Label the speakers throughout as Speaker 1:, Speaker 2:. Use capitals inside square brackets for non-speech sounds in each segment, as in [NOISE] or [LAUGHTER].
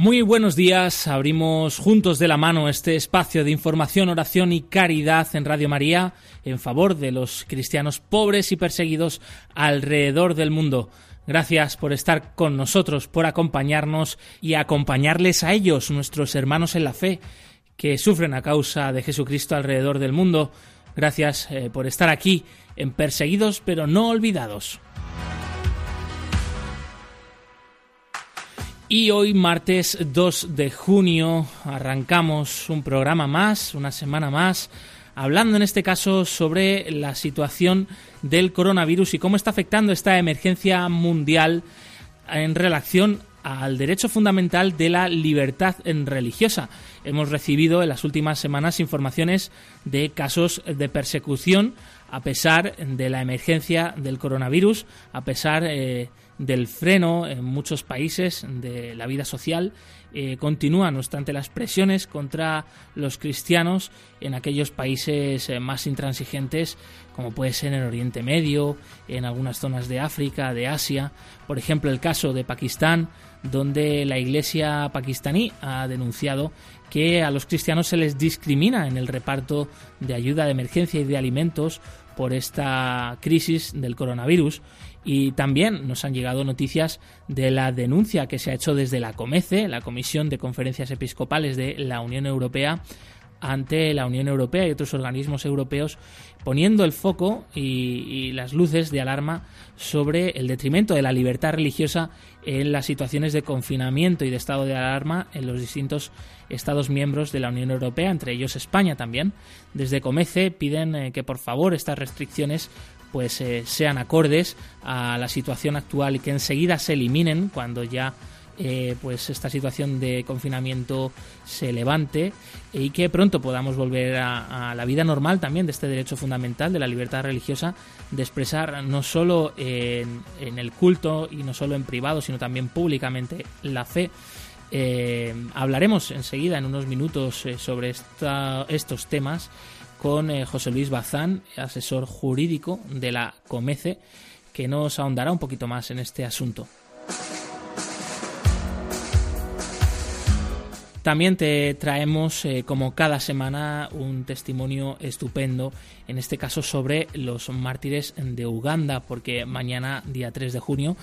Speaker 1: Muy buenos días, abrimos juntos de la mano este espacio de información, oración y caridad en Radio María en favor de los cristianos pobres y perseguidos alrededor del mundo. Gracias por estar con nosotros, por acompañarnos y acompañarles a ellos, nuestros hermanos en la fe, que sufren a causa de Jesucristo alrededor del mundo. Gracias eh, por estar aquí en Perseguidos pero no olvidados. Y hoy, martes 2 de junio, arrancamos un programa más, una semana más, hablando en este caso sobre la situación del coronavirus y cómo está afectando esta emergencia mundial en relación al derecho fundamental de la libertad religiosa. Hemos recibido en las últimas semanas informaciones de casos de persecución a pesar de la emergencia del coronavirus, a pesar eh, del freno en muchos países de la vida social eh, continúa, no obstante las presiones contra los cristianos en aquellos países eh, más intransigentes, como puede ser en Oriente Medio, en algunas zonas de África, de Asia. Por ejemplo, el caso de Pakistán, donde la iglesia pakistaní ha denunciado que a los cristianos se les discrimina en el reparto de ayuda de emergencia y de alimentos por esta crisis del coronavirus. Y también nos han llegado noticias de la denuncia que se ha hecho desde la COMECE, la Comisión de Conferencias Episcopales de la Unión Europea, ante la Unión Europea y otros organismos europeos, poniendo el foco y, las luces de alarma sobre el detrimento de la libertad religiosa en las situaciones de confinamiento y de estado de alarma en los distintos Estados miembros de la Unión Europea, entre ellos España también. Desde Comece piden eh, que por favor estas restricciones pues eh, sean acordes a la situación actual y que enseguida se eliminen cuando ya eh, pues esta situación de confinamiento se levante y que pronto podamos volver a, la vida normal también de este derecho fundamental de la libertad religiosa de expresar no solo en, el culto y no solo en privado sino también públicamente la fe eh, hablaremos enseguida en unos minutos sobre estos temas con eh, José Luis Bazán, asesor jurídico de la Comece, que nos ahondará un poquito más en este asunto. También te traemos, eh, como cada semana, un testimonio estupendo, en este caso sobre los mártires de Uganda, porque mañana, día 3 de junio,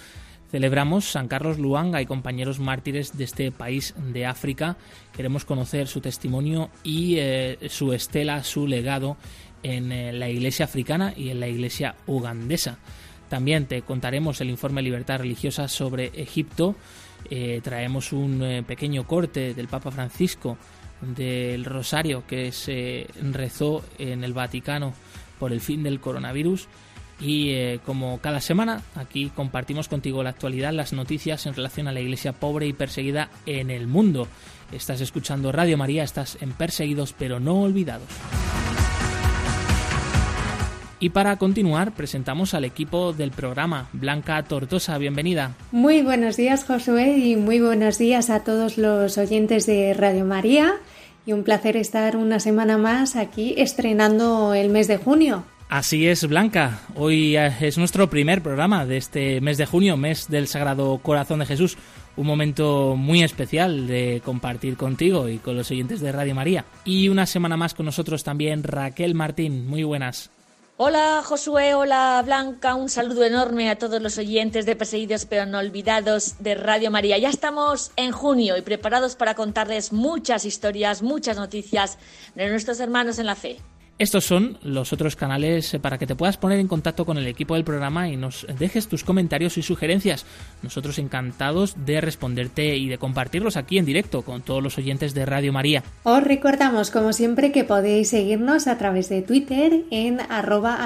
Speaker 1: Celebramos San Carlos Luanga y compañeros mártires de este país de África. Queremos conocer su testimonio y eh, su estela, su legado en eh, la iglesia africana y en la iglesia ugandesa. También te contaremos el informe Libertad Religiosa sobre Egipto. Eh, traemos un pequeño corte del Papa Francisco del rosario que se rezó en el Vaticano por el fin del coronavirus y eh, como cada semana, aquí compartimos contigo la actualidad, las noticias en relación a la iglesia pobre y perseguida en el mundo. Estás escuchando Radio María, estás en Perseguidos pero no olvidados. Y para continuar, presentamos al equipo del programa. Blanca Tortosa, bienvenida.
Speaker 2: Muy buenos días, Josué, y muy buenos días a todos los oyentes de Radio María. Y un placer estar una semana más aquí estrenando el mes de junio.
Speaker 1: Así es, Blanca. Hoy eh, es nuestro primer programa de este mes de junio, mes del Sagrado Corazón de Jesús. Un momento muy especial de compartir contigo y con los oyentes de Radio María. Y una semana más con nosotros también Raquel Martín. Muy buenas.
Speaker 3: Hola Josué, hola Blanca, un saludo enorme a todos los oyentes de Perseguidos pero no olvidados de Radio María. Ya estamos en junio y preparados para contarles muchas historias, muchas noticias de nuestros hermanos en la fe.
Speaker 1: Estos son los otros canales eh, para que te puedas poner en contacto con el equipo del programa y nos dejes tus comentarios y sugerencias. Nosotros encantados de responderte y de compartirlos aquí en directo con todos los oyentes de Radio María.
Speaker 2: Os recordamos, como siempre, que podéis seguirnos a través de Twitter en arroba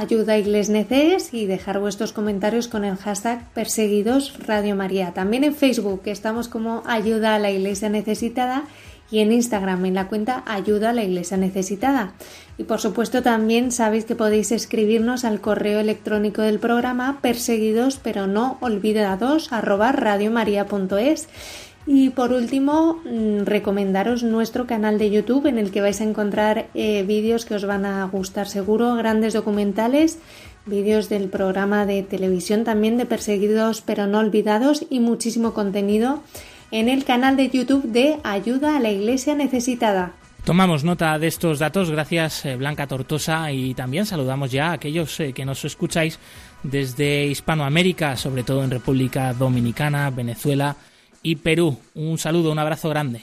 Speaker 2: y dejar vuestros comentarios con el hashtag perseguidos Radio María. También en Facebook estamos como ayuda a la iglesia necesitada y en Instagram en la cuenta Ayuda a la Iglesia Necesitada. Y por supuesto también sabéis que podéis escribirnos al correo electrónico del programa perseguidos pero no olvidados arroba radiomaria.es. Y por último, mm, recomendaros nuestro canal de YouTube en el que vais a encontrar eh, vídeos que os van a gustar seguro, grandes documentales, vídeos del programa de televisión también de Perseguidos pero no olvidados y muchísimo contenido en el canal de YouTube de Ayuda a la Iglesia Necesitada.
Speaker 1: Tomamos nota de estos datos, gracias eh, Blanca Tortosa y también saludamos ya a aquellos eh, que nos escucháis desde Hispanoamérica, sobre todo en República Dominicana, Venezuela y Perú. Un saludo, un abrazo grande.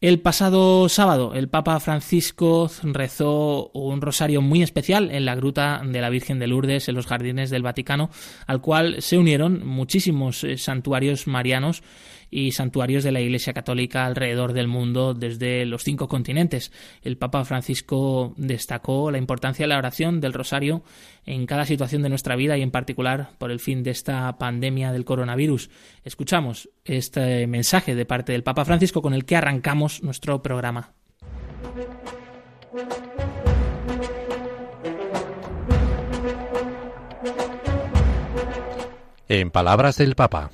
Speaker 1: El pasado sábado el Papa Francisco rezó un rosario muy especial en la gruta de la Virgen de Lourdes en los jardines del Vaticano, al cual se unieron muchísimos eh, santuarios marianos y santuarios de la Iglesia Católica alrededor del mundo desde los cinco continentes. El Papa Francisco destacó la importancia de la oración del rosario en cada situación de nuestra vida y en particular por el fin de esta pandemia del coronavirus. Escuchamos este mensaje de parte del Papa Francisco con el que arrancamos nuestro programa.
Speaker 4: En palabras del Papa.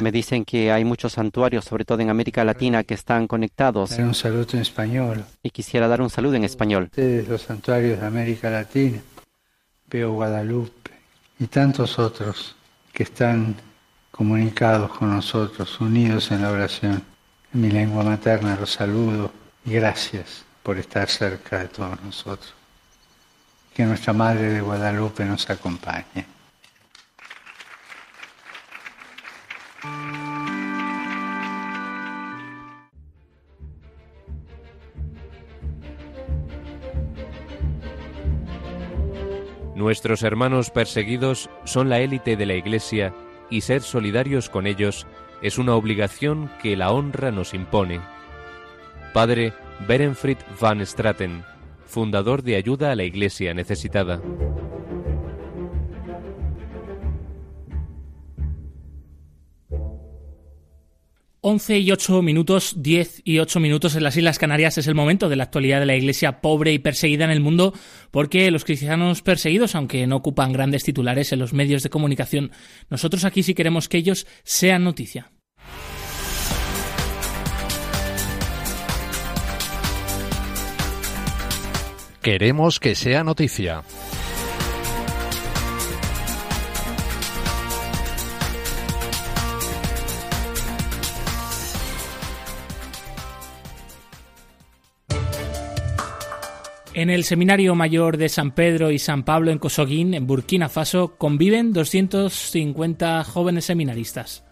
Speaker 5: Me dicen que hay muchos santuarios, sobre todo en América Latina, que están conectados.
Speaker 6: Un saludo en español.
Speaker 5: Y quisiera dar un saludo en español.
Speaker 6: Ustedes, los santuarios de América Latina, veo Guadalupe y tantos otros que están comunicados con nosotros, unidos en la oración. En mi lengua materna los saludo y gracias por estar cerca de todos nosotros que nuestra Madre de Guadalupe nos acompañe.
Speaker 4: Nuestros hermanos perseguidos son la élite de la Iglesia y ser solidarios con ellos es una obligación que la honra nos impone. Padre Berenfried van Straten, fundador de Ayuda a la Iglesia Necesitada.
Speaker 1: Once y ocho minutos, diez y ocho minutos en las Islas Canarias es el momento de la actualidad de la Iglesia pobre y perseguida en el mundo, porque los cristianos perseguidos, aunque no ocupan grandes titulares en los medios de comunicación, nosotros aquí sí queremos que ellos sean noticia.
Speaker 4: Queremos que sea noticia.
Speaker 1: En el Seminario Mayor de San Pedro y San Pablo en Kosoguín, en Burkina Faso, conviven 250 jóvenes seminaristas.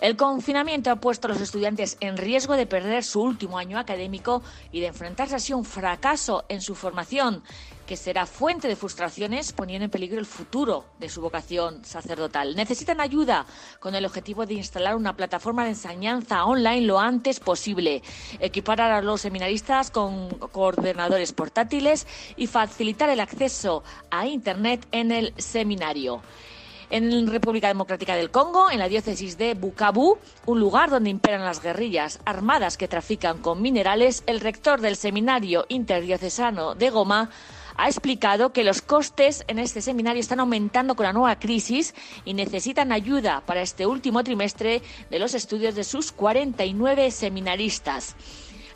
Speaker 3: El confinamiento ha puesto a los estudiantes en riesgo de perder su último año académico y de enfrentarse así a un fracaso en su formación que será fuente de frustraciones poniendo en peligro el futuro de su vocación sacerdotal. Necesitan ayuda con el objetivo de instalar una plataforma de enseñanza online lo antes posible, equipar a los seminaristas con coordenadores portátiles y facilitar el acceso a Internet en el seminario en República Democrática del Congo, en la diócesis de Bukavu, un lugar donde imperan las guerrillas armadas que trafican con minerales, el rector del seminario interdiocesano de Goma ha explicado que los costes en este seminario están aumentando con la nueva crisis y necesitan ayuda para este último trimestre de los estudios de sus 49 seminaristas.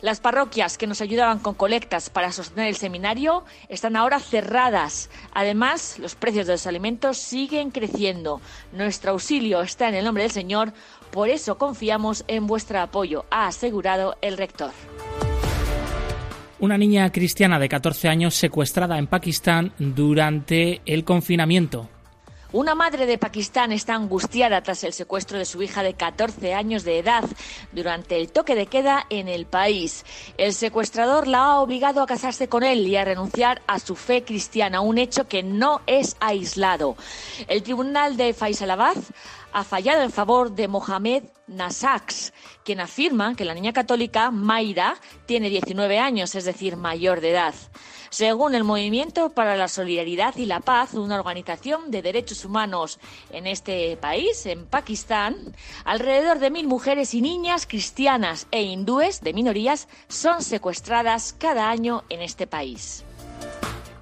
Speaker 3: Las parroquias que nos ayudaban con colectas para sostener el seminario están ahora cerradas. Además, los precios de los alimentos siguen creciendo. Nuestro auxilio está en el nombre del Señor, por eso confiamos en vuestro apoyo, ha asegurado el rector.
Speaker 1: Una niña cristiana de 14 años secuestrada en Pakistán durante el confinamiento.
Speaker 3: Una madre de Pakistán está angustiada tras el secuestro de su hija de 14 años de edad durante el toque de queda en el país. El secuestrador la ha obligado a casarse con él y a renunciar a su fe cristiana, un hecho que no es aislado. El tribunal de Faisalabad ha fallado en favor de Mohamed Nasax, quien afirma que la niña católica Mayra tiene 19 años, es decir, mayor de edad. Según el Movimiento para la Solidaridad y la Paz, una organización de derechos humanos en este país, en Pakistán, alrededor de mil mujeres y niñas cristianas e hindúes de minorías son secuestradas cada año en este país.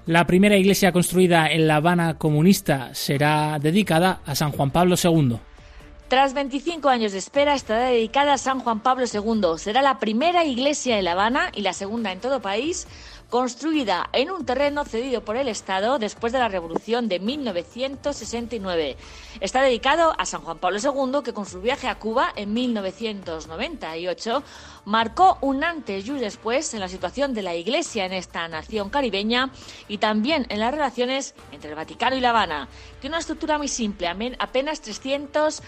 Speaker 1: La primera iglesia construida en La Habana comunista será dedicada a San Juan Pablo II.
Speaker 3: Tras 25 años de espera, estará dedicada a San Juan Pablo II. Será la primera iglesia en La Habana y la segunda en todo país construida en un terreno cedido por el Estado después de la Revolución de 1969. Está dedicado a San Juan Pablo II, que con su viaje a Cuba en 1998 marcó un antes y un después en la situación de la Iglesia en esta nación caribeña y también en las relaciones entre el Vaticano y La Habana. Tiene una estructura muy simple, apenas 300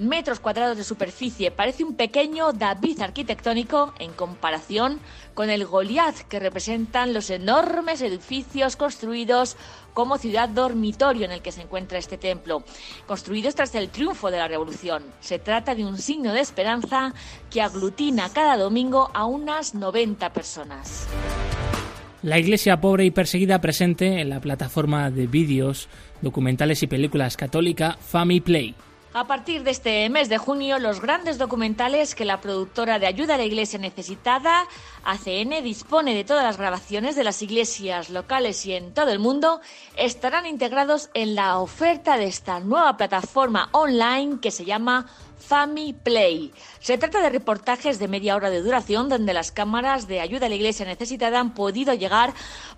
Speaker 3: metros cuadrados de superficie. Parece un pequeño David arquitectónico en comparación con el Goliath que representan los enormes edificios construidos como ciudad dormitorio en el que se encuentra este templo, construidos tras el triunfo de la Revolución. Se trata de un signo de esperanza que aglutina cada domingo a unas 90 personas.
Speaker 1: La iglesia pobre y perseguida presente en la plataforma de vídeos, documentales y películas católica Family Play.
Speaker 3: A partir de este mes de junio, los grandes documentales que la productora de Ayuda a la Iglesia Necesitada, ACN, dispone de todas las grabaciones de las iglesias locales y en todo el mundo, estarán integrados en la oferta de esta nueva plataforma online que se llama Family Play. Se trata de reportajes de media hora de duración donde las cámaras de ayuda a la iglesia necesitada han podido llegar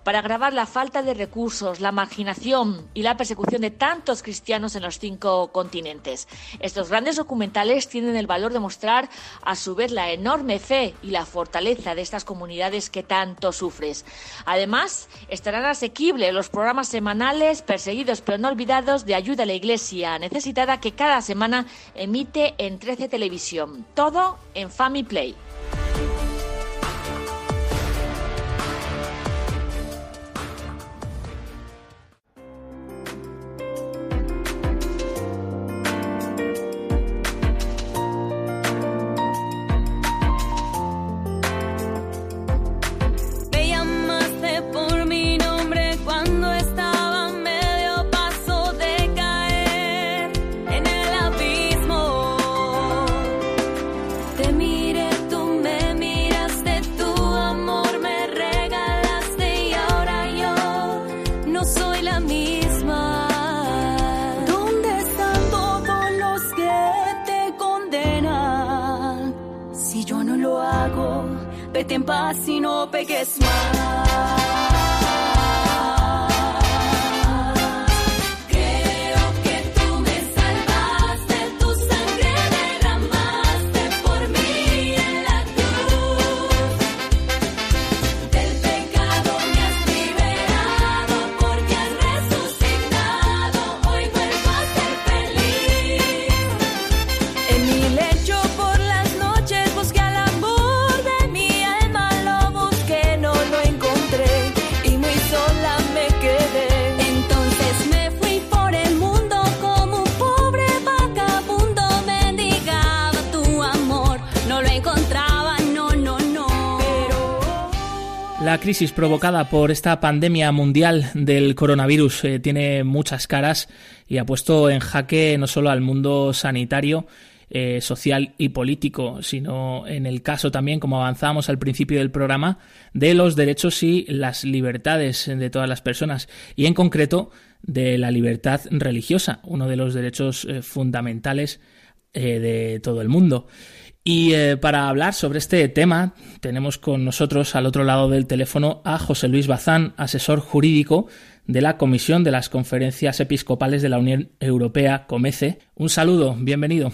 Speaker 3: para grabar la falta de recursos, la marginación y la persecución de tantos cristianos en los cinco continentes. Estos grandes documentales tienen el valor de mostrar a su vez la enorme fe y la fortaleza de estas comunidades que tanto sufres. Además, estarán asequibles los programas semanales perseguidos pero no olvidados de ayuda a la iglesia necesitada que cada semana emite en 13 Televisión. Todo en Family Play.
Speaker 7: En paz y no peques
Speaker 1: crisis provocada por esta pandemia mundial del coronavirus eh, tiene muchas caras y ha puesto en jaque no solo al mundo sanitario, eh, social y político, sino en el caso también, como avanzábamos al principio del programa, de los derechos y las libertades de todas las personas y en concreto de la libertad religiosa, uno de los derechos eh, fundamentales de todo el mundo. Y eh, para hablar sobre este tema tenemos con nosotros al otro lado del teléfono a José Luis Bazán, asesor jurídico de la Comisión de las Conferencias Episcopales de la Unión Europea, COMECE. Un saludo, bienvenido.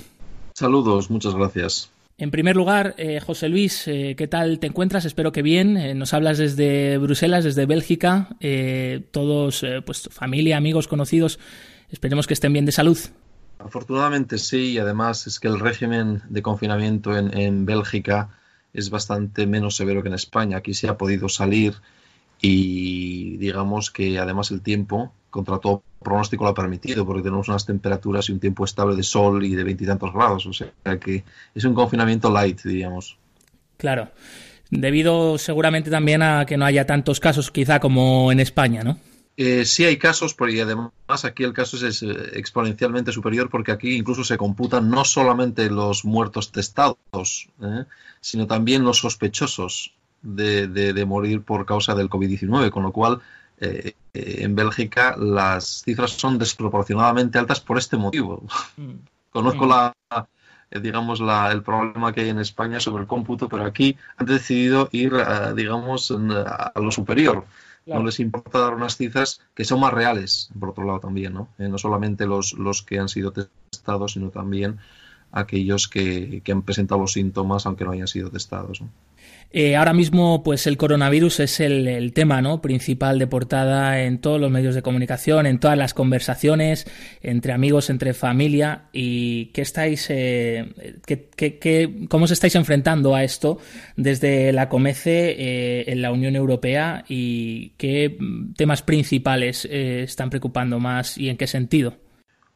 Speaker 8: Saludos, muchas gracias.
Speaker 1: En primer lugar, eh, José Luis, eh, ¿qué tal te encuentras? Espero que bien. nos hablas desde Bruselas, desde Bélgica. todos, pues familia, amigos, conocidos, esperemos que estén bien de salud.
Speaker 8: Afortunadamente sí, y además es que el régimen de confinamiento en, Bélgica es bastante menos severo que en España. Aquí se ha podido salir y digamos que además el tiempo, contra todo pronóstico lo ha permitido, porque tenemos unas temperaturas y un tiempo estable de sol y de veintitantos grados. O sea que es un confinamiento light, diríamos.
Speaker 1: Claro. Debido seguramente también a que no haya tantos casos, quizá como en España, ¿no?
Speaker 8: Eh, sí hay casos, y además aquí el caso es, eh, exponencialmente superior porque aquí incluso se computan no solamente los muertos testados, ¿eh? sino también los sospechosos de, de, morir por causa del COVID-19, con lo cual eh, en Bélgica las cifras son desproporcionadamente altas por este motivo. Mm. [LAUGHS] Conozco mm. la, digamos, la, el problema que hay en España sobre el cómputo, pero aquí han decidido ir, digamos, a lo superior. No les importa dar unas cifras que son más reales, por otro lado también, ¿no? Eh, no solamente los, los que han sido testados, sino también aquellos que, que han presentado los síntomas aunque no hayan sido testados.
Speaker 1: Eh, ahora mismo, pues el coronavirus es el, tema ¿no? principal de portada en todos los medios de comunicación, en todas las conversaciones, entre amigos, entre familia. ¿Y qué estáis, eh, qué, cómo os estáis enfrentando a esto desde la COMECE eh, en la Unión Europea y qué temas principales están preocupando más y en qué sentido?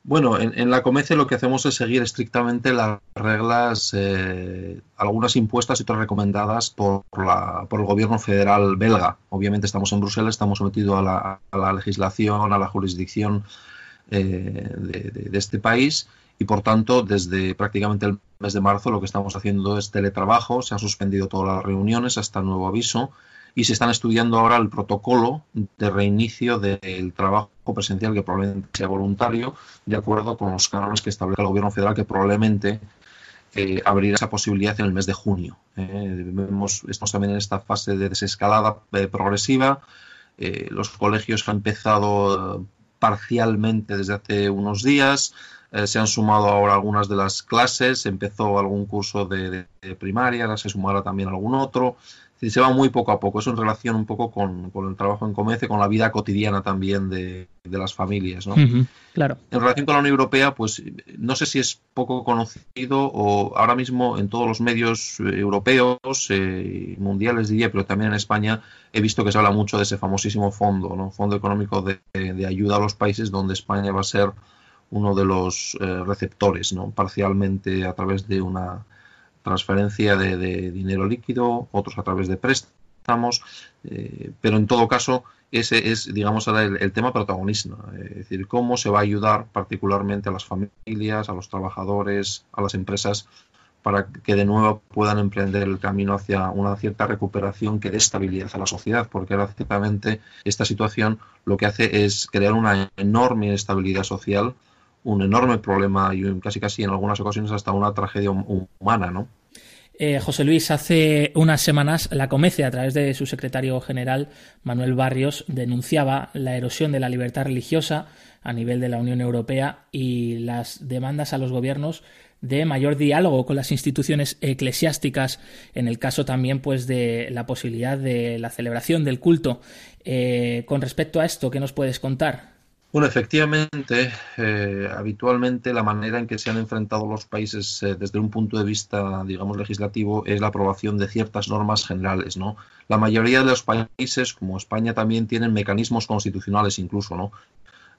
Speaker 8: Bueno, en, la Comece lo que hacemos es seguir estrictamente las reglas, eh, algunas impuestas y otras recomendadas por, la, por el gobierno federal belga. Obviamente estamos en Bruselas, estamos sometidos a la, legislación, a la jurisdicción eh, de, este país y por tanto desde prácticamente el mes de marzo lo que estamos haciendo es teletrabajo, se han suspendido todas las reuniones hasta nuevo aviso y se están estudiando ahora el protocolo de reinicio del trabajo presencial que probablemente sea voluntario, de acuerdo con los cánones que establece el gobierno federal, que probablemente eh, abrirá esa posibilidad en el mes de junio. Eh. estamos también en esta fase de desescalada eh, progresiva. Los colegios han empezado parcialmente desde hace unos días. se han sumado ahora algunas de las clases. Empezó algún curso de, de primaria, ahora se sumará también algún otro se va muy poco a poco. Eso en relación un poco con, el trabajo en Comece, con la vida cotidiana también de, las familias. ¿no?
Speaker 1: claro.
Speaker 8: En relación con la Unión Europea, pues no sé si es poco conocido o ahora mismo en todos los medios eh, europeos, eh, mundiales diría, pero también en España he visto que se habla mucho de ese famosísimo fondo, ¿no? Fondo Económico de, Ayuda a los Países, donde España va a ser uno de los eh, receptores, ¿no? parcialmente a través de una transferencia de, dinero líquido, otros a través de préstamos, eh, pero en todo caso ese es, digamos, ahora el, tema protagonista, es decir, cómo se va a ayudar particularmente a las familias, a los trabajadores, a las empresas, para que de nuevo puedan emprender el camino hacia una cierta recuperación que dé estabilidad a la sociedad, porque ahora esta situación lo que hace es crear una enorme inestabilidad social, un enorme problema y casi casi en algunas ocasiones hasta una tragedia humana, ¿no?
Speaker 1: Eh, José Luis, hace unas semanas la Comece, a través de su secretario general, Manuel Barrios, denunciaba la erosión de la libertad religiosa a nivel de la Unión Europea y las demandas a los gobiernos de mayor diálogo con las instituciones eclesiásticas, en el caso también pues de la posibilidad de la celebración del culto. Eh, con respecto a esto, ¿qué nos puedes contar?
Speaker 8: Bueno, efectivamente, eh, habitualmente la manera en que se han enfrentado los países eh, desde un punto de vista, digamos, legislativo es la aprobación de ciertas normas generales, ¿no? La mayoría de los países, como España, también tienen mecanismos constitucionales incluso, ¿no?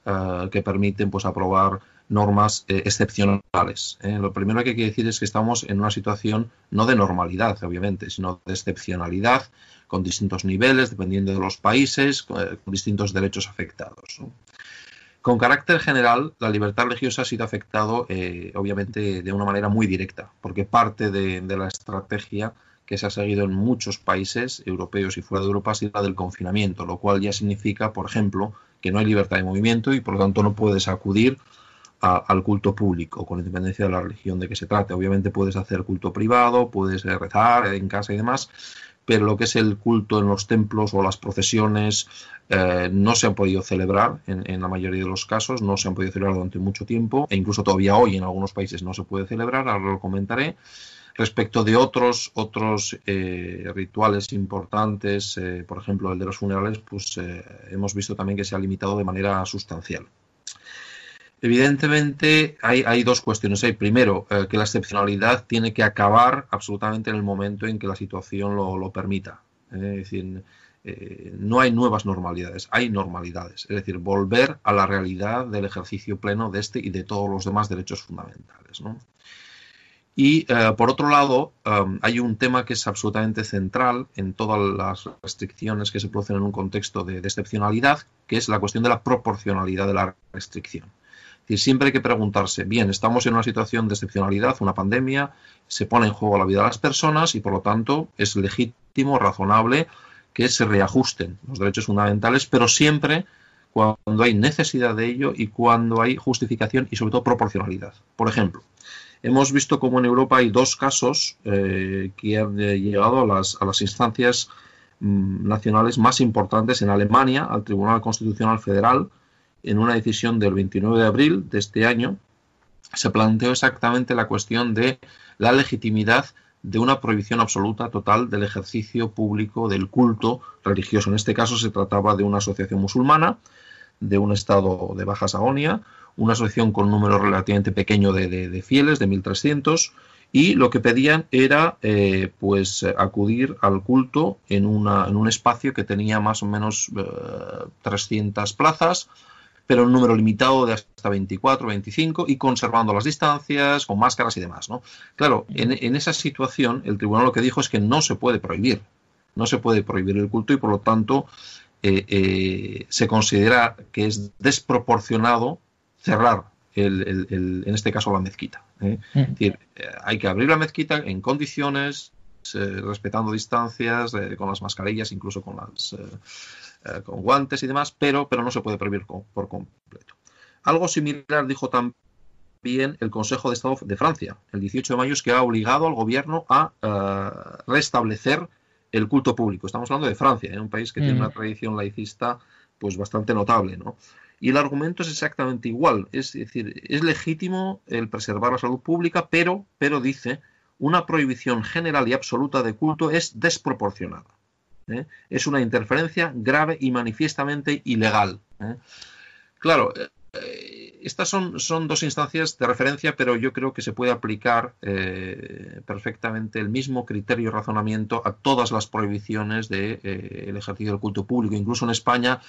Speaker 8: Eh, que permiten, pues, aprobar normas excepcionales. Lo primero que hay que decir es que estamos en una situación no de normalidad, obviamente, sino de excepcionalidad, con distintos niveles, dependiendo de los países, con, distintos derechos afectados. Con carácter general, la libertad religiosa ha sido afectado, eh, obviamente, de una manera muy directa, porque parte de, la estrategia que se ha seguido en muchos países europeos y fuera de Europa ha sido la del confinamiento, lo cual ya significa, por ejemplo, que no hay libertad de movimiento y por lo tanto no puedes acudir al culto público, con independencia de la religión de que se trate. Obviamente puedes hacer culto privado, puedes rezar en casa y demás, pero lo que es el culto en los templos o las procesiones eh, no se han podido celebrar en, la mayoría de los casos, no se han podido celebrar durante mucho tiempo e incluso todavía hoy en algunos países no se puede celebrar, ahora lo comentaré. Respecto de otros, otros eh, rituales importantes, eh, por ejemplo el de los funerales, pues hemos visto también que se ha limitado de manera sustancial. Evidentemente hay, dos cuestiones. Hay primero eh, que la excepcionalidad tiene que acabar absolutamente en el momento en que la situación lo, permita. Es decir, eh, no hay nuevas normalidades, hay normalidades, es decir, volver a la realidad del ejercicio pleno de este y de todos los demás derechos fundamentales. Y eh, por otro lado, um, hay un tema que es absolutamente central en todas las restricciones que se producen en un contexto de, excepcionalidad, que es la cuestión de la proporcionalidad de la restricción. Decir, siempre hay que preguntarse, bien, estamos en una situación de excepcionalidad, una pandemia, se pone en juego la vida de las personas y por lo tanto es legítimo, razonable que se reajusten los derechos fundamentales, pero siempre cuando hay necesidad de ello y cuando hay justificación y sobre todo proporcionalidad. Por ejemplo, hemos visto cómo en Europa hay dos casos eh, que han eh, llegado a las, a las instancias mm, nacionales más importantes en Alemania, al Tribunal Constitucional Federal, en una decisión del 29 de abril de este año, se planteó exactamente la cuestión de la legitimidad de una prohibición absoluta total del ejercicio público del culto religioso. En este caso se trataba de una asociación musulmana de un estado de Baja Sajonia, una asociación con un número relativamente pequeño de, fieles, de 1.300, y lo que pedían era eh, pues acudir al culto en, una, en un espacio que tenía más o menos 300 eh, plazas, pero un número limitado de hasta 24, 25 y conservando las distancias, con máscaras y demás. ¿no? Claro, en, esa situación el tribunal lo que dijo es que no se puede prohibir, no se puede prohibir el culto y por lo tanto eh, eh, se considera que es desproporcionado cerrar en este caso la mezquita. ¿eh? Es decir, hay que abrir la mezquita en condiciones, respetando distancias, con las mascarillas, incluso con las eh, con guantes y demás, pero, pero no se puede prohibir por completo. Algo similar dijo también el Consejo de Estado de Francia, el 18 de mayo, es que ha obligado al gobierno a eh, restablecer el culto público. Estamos hablando de Francia, ¿eh? un país que tiene una mm. tradición laicista pues bastante notable, ¿no? Y el argumento es exactamente igual, es decir, es legítimo el preservar la salud pública, pero, pero dice, una prohibición general y absoluta de culto es desproporcionada. ¿Eh? es una interferencia grave y manifiestamente ilegal. ¿eh? Claro, eh, estas son, son, dos instancias de referencia, pero yo creo que se puede aplicar perfectamente el mismo criterio y razonamiento a todas las prohibiciones del de, el ejercicio del culto público. Incluso en España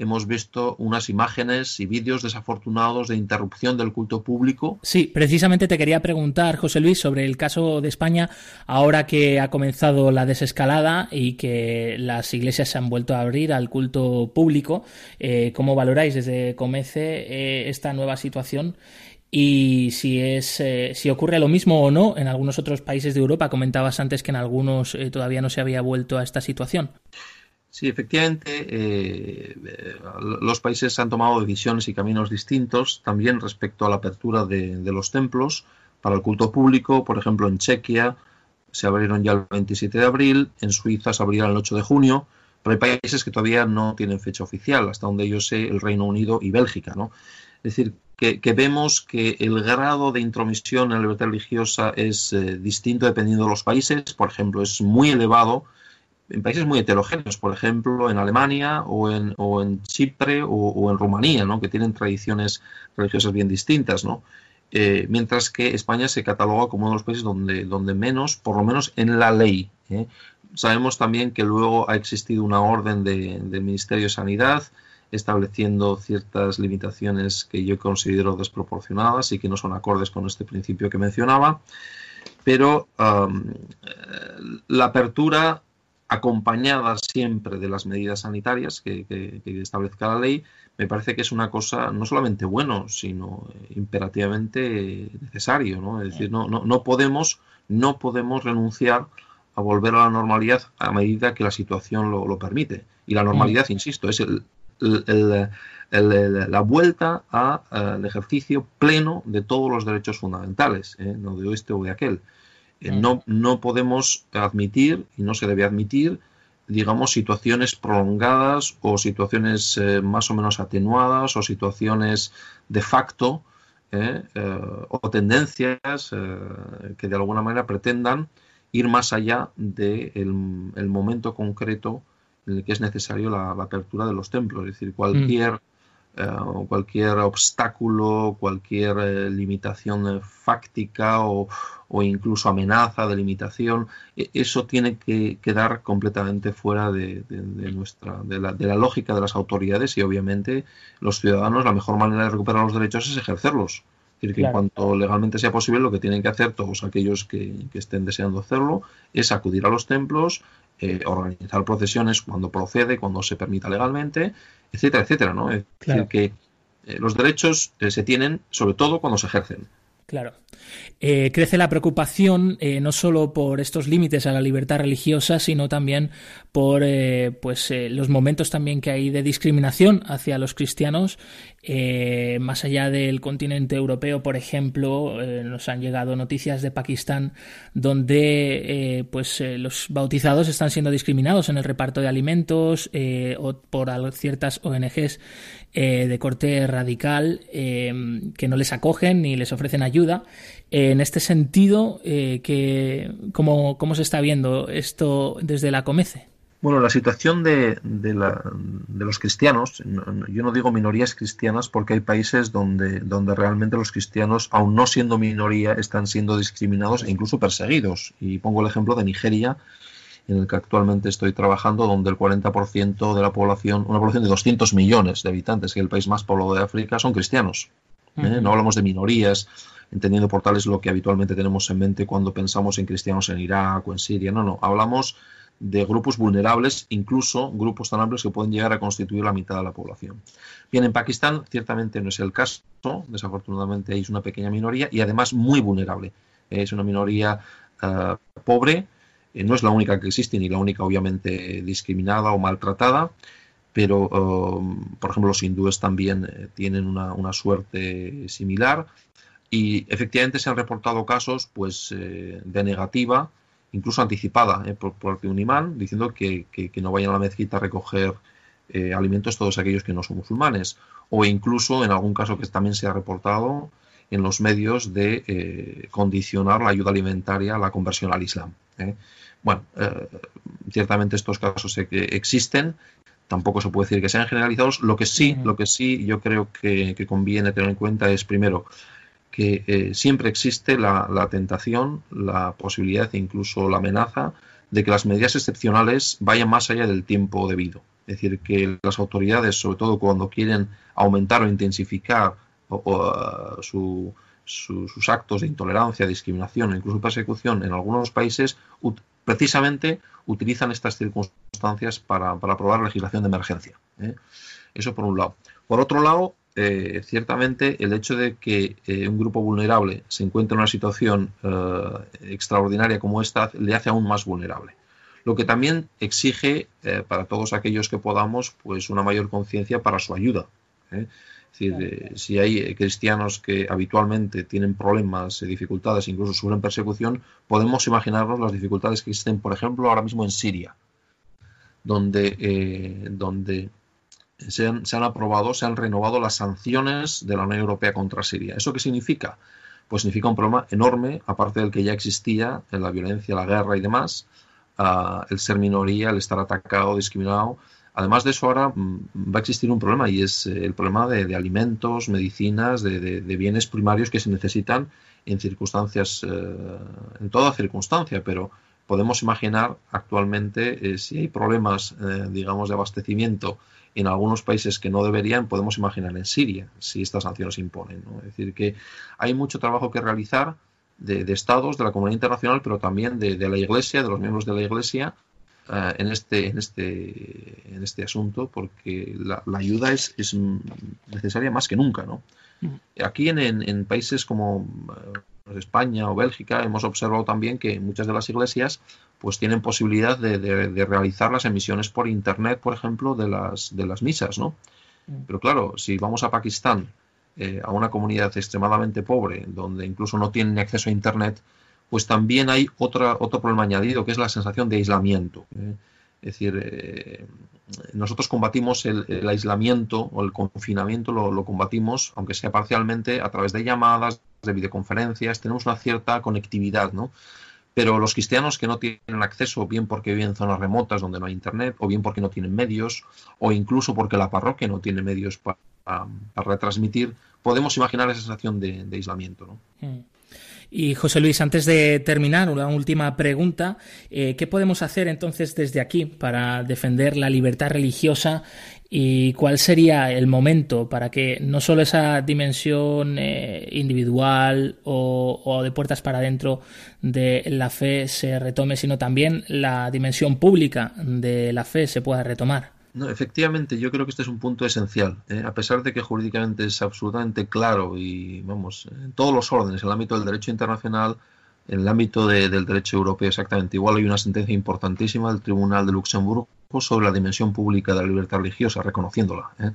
Speaker 8: hemos visto unas imágenes y vídeos desafortunados de interrupción del culto público.
Speaker 1: Sí, precisamente te quería preguntar, José Luis, sobre el caso de España, ahora que ha comenzado la desescalada y que las iglesias se han vuelto a abrir al culto público. Eh, ¿Cómo valoráis desde Comece eh, esta nueva situación? y si es eh, si ocurre lo mismo o no en algunos otros países de Europa. Comentabas antes que en algunos todavía no se había vuelto a esta situación.
Speaker 8: Sí, efectivamente, eh, los países han tomado decisiones y caminos distintos también respecto a la apertura de, los templos para el culto público. Por ejemplo, en Chequia se abrieron ya el 27 de abril, en Suiza se abrirán el 8 de junio, pero hay países que todavía no tienen fecha oficial, hasta donde yo sé el Reino Unido y Bélgica. ¿no? Es decir, que, vemos que el grado de intromisión en la libertad religiosa es eh, distinto dependiendo de los países. Por ejemplo, es muy elevado en países muy heterogéneos, por ejemplo, en Alemania o en, o en Chipre o, en Rumanía, ¿no? que tienen tradiciones religiosas bien distintas, ¿no? Eh, mientras que España se cataloga como uno de los países donde, donde menos, por lo menos en la ley. ¿eh? Sabemos también que luego ha existido una orden de, del Ministerio de Sanidad estableciendo ciertas limitaciones que yo considero desproporcionadas y que no son acordes con este principio que mencionaba. Pero um, la apertura acompañada siempre de las medidas sanitarias que, establezca la ley, me parece que es una cosa no solamente bueno, sino eh, imperativamente necesario. ¿no? Es decir, no, no, podemos, no podemos renunciar a volver a la normalidad a medida que la situación lo, permite. Y la normalidad, mm. insisto, es el, la vuelta al ejercicio pleno de todos los derechos fundamentales, ¿eh? no de este o de aquel. Eh, no, no podemos admitir y no se debe admitir, digamos, situaciones prolongadas o situaciones eh, más o menos atenuadas o situaciones de facto eh, o tendencias que de alguna manera pretendan ir más allá del de el momento concreto en el que es necesario la, apertura de los templos. Es decir, cualquier cualquier obstáculo, cualquier limitación fáctica o, o incluso amenaza de limitación, e, eso tiene que quedar completamente fuera de, nuestra, de la, de la, lógica de las autoridades y obviamente los ciudadanos la mejor manera de recuperar los derechos es ejercerlos. Es decir, que en cuanto legalmente sea posible, lo que tienen que hacer todos aquellos que, estén deseando hacerlo es acudir a los templos, eh, organizar procesiones cuando procede, cuando se permita legalmente, etcétera, etcétera. ¿no? Es decir, que eh, los derechos eh, se tienen sobre todo cuando se ejercen.
Speaker 1: Claro. Eh, crece la preocupación eh, no solo por estos límites a la libertad religiosa, sino también por eh, pues, los momentos también que hay de discriminación hacia los cristianos. más allá del continente europeo, por ejemplo, nos han llegado noticias de Pakistán donde pues, los bautizados están siendo discriminados en el reparto de alimentos o por ciertas ONGs de corte radical que no les acogen ni les ofrecen ayuda en este sentido, eh, que, ¿cómo, se está viendo esto desde la Comece?
Speaker 8: Bueno, la situación de, de, la, de los cristianos, yo no digo minorías cristianas porque hay países donde, donde realmente los cristianos, aun no siendo minoría, están siendo discriminados e incluso perseguidos. Y pongo el ejemplo de Nigeria, en el que actualmente estoy trabajando, donde el 40% de la población, una población de 200 millones de habitantes, que es el país más poblado de África, son cristianos. ¿eh? No hablamos de minorías, entendiendo por tal es lo que habitualmente tenemos en mente cuando pensamos en cristianos en Irak o en Siria. No, no, hablamos de grupos vulnerables, incluso grupos tan amplios que pueden llegar a constituir la mitad de la población. Bien, en Pakistán ciertamente no es el caso, desafortunadamente es una pequeña minoría y además muy vulnerable. Es una minoría eh, pobre, eh, no es la única que existe ni la única obviamente discriminada o maltratada, pero eh, por ejemplo los hindúes también tienen una, una suerte similar y efectivamente se han reportado casos pues, eh, de negativa, incluso anticipada eh, por parte de un imán, diciendo que, no vayan a la mezquita a recoger eh, alimentos todos aquellos que no son musulmanes. O incluso, en algún caso que también se ha reportado en los medios, de condicionar la ayuda alimentaria a la conversión al Islam. Bueno, ciertamente estos casos existen, tampoco se puede decir que sean generalizados. Lo que sí, lo que sí yo creo que, que conviene tener en cuenta es, primero, que eh, siempre existe la, tentación, la posibilidad e incluso la amenaza de que las medidas excepcionales vayan más allá del tiempo debido. Es decir, que las autoridades, sobre todo cuando quieren aumentar o intensificar uh, sus actos de intolerancia, discriminación incluso persecución en algunos países, precisamente utilizan estas circunstancias para, aprobar legislación de emergencia. ¿eh? Eso por un lado. Por otro lado, eh, ciertamente el hecho de que eh, un grupo vulnerable se encuentre en una situación eh, extraordinaria como esta le hace aún más vulnerable. Lo que también exige para todos aquellos que podamos pues una mayor conciencia para su ayuda. Decir, si hay cristianos que habitualmente tienen problemas, dificultades, incluso sufren persecución, podemos imaginarnos las dificultades que existen, por ejemplo, ahora mismo en Siria, donde, donde se han, aprobado, se han renovado las sanciones de la Unión Europea contra Siria. ¿Eso qué significa? Pues significa un problema enorme, aparte del que ya existía, en la violencia, la guerra y demás, el ser minoría, el estar atacado, discriminado. Además de eso, ahora mm, va a existir un problema y es eh, el problema de, alimentos, medicinas, de, bienes primarios que se necesitan en circunstancias, eh, en toda circunstancia, pero podemos imaginar actualmente eh, si hay problemas, digamos, de abastecimiento en algunos países que no deberían, podemos imaginar en Siria, si estas sanciones se imponen. Es decir, que hay mucho trabajo que realizar de, estados, de la comunidad internacional, pero también de, la Iglesia, de los miembros de la Iglesia, eh, en, este, en, este, en este asunto, porque la, ayuda es, es, necesaria más que nunca. ¿no? Aquí en, en, países como eh, España o Bélgica hemos observado también que muchas de las iglesias pues tienen posibilidad de, realizar las emisiones por internet, por ejemplo, de las, de las misas, ¿no? Pero claro, si vamos a Pakistán, eh, a una comunidad extremadamente pobre, donde incluso no tienen acceso a internet, pues también hay otra, otro problema añadido, que es la sensación de aislamiento. ¿eh? Es decir, eh, nosotros combatimos el, aislamiento o el confinamiento, lo, lo, combatimos, aunque sea parcialmente, a través de llamadas, de videoconferencias, tenemos una cierta conectividad, ¿no? Pero los cristianos que no tienen acceso, bien porque viven en zonas remotas donde no hay internet, o bien porque no tienen medios, o incluso porque la parroquia no tiene medios para retransmitir, podemos imaginar esa sensación de, aislamiento. ¿no?
Speaker 1: Mm. Y José Luis, antes de terminar, una última pregunta. Eh, ¿Qué podemos hacer entonces desde aquí para defender la libertad religiosa y cuál sería el momento para que no solo esa dimensión eh, individual o, o, de puertas para adentro de la fe se retome, sino también la dimensión pública de la fe se pueda retomar?
Speaker 8: No, efectivamente, yo creo que este es un punto esencial. ¿eh? A pesar de que jurídicamente es absolutamente claro y, vamos, en todos los órdenes, en el ámbito del derecho internacional, en el ámbito del derecho europeo exactamente igual, hay una sentencia importantísima del Tribunal de Luxemburgo sobre la dimensión pública de la libertad religiosa, reconociéndola. ¿eh?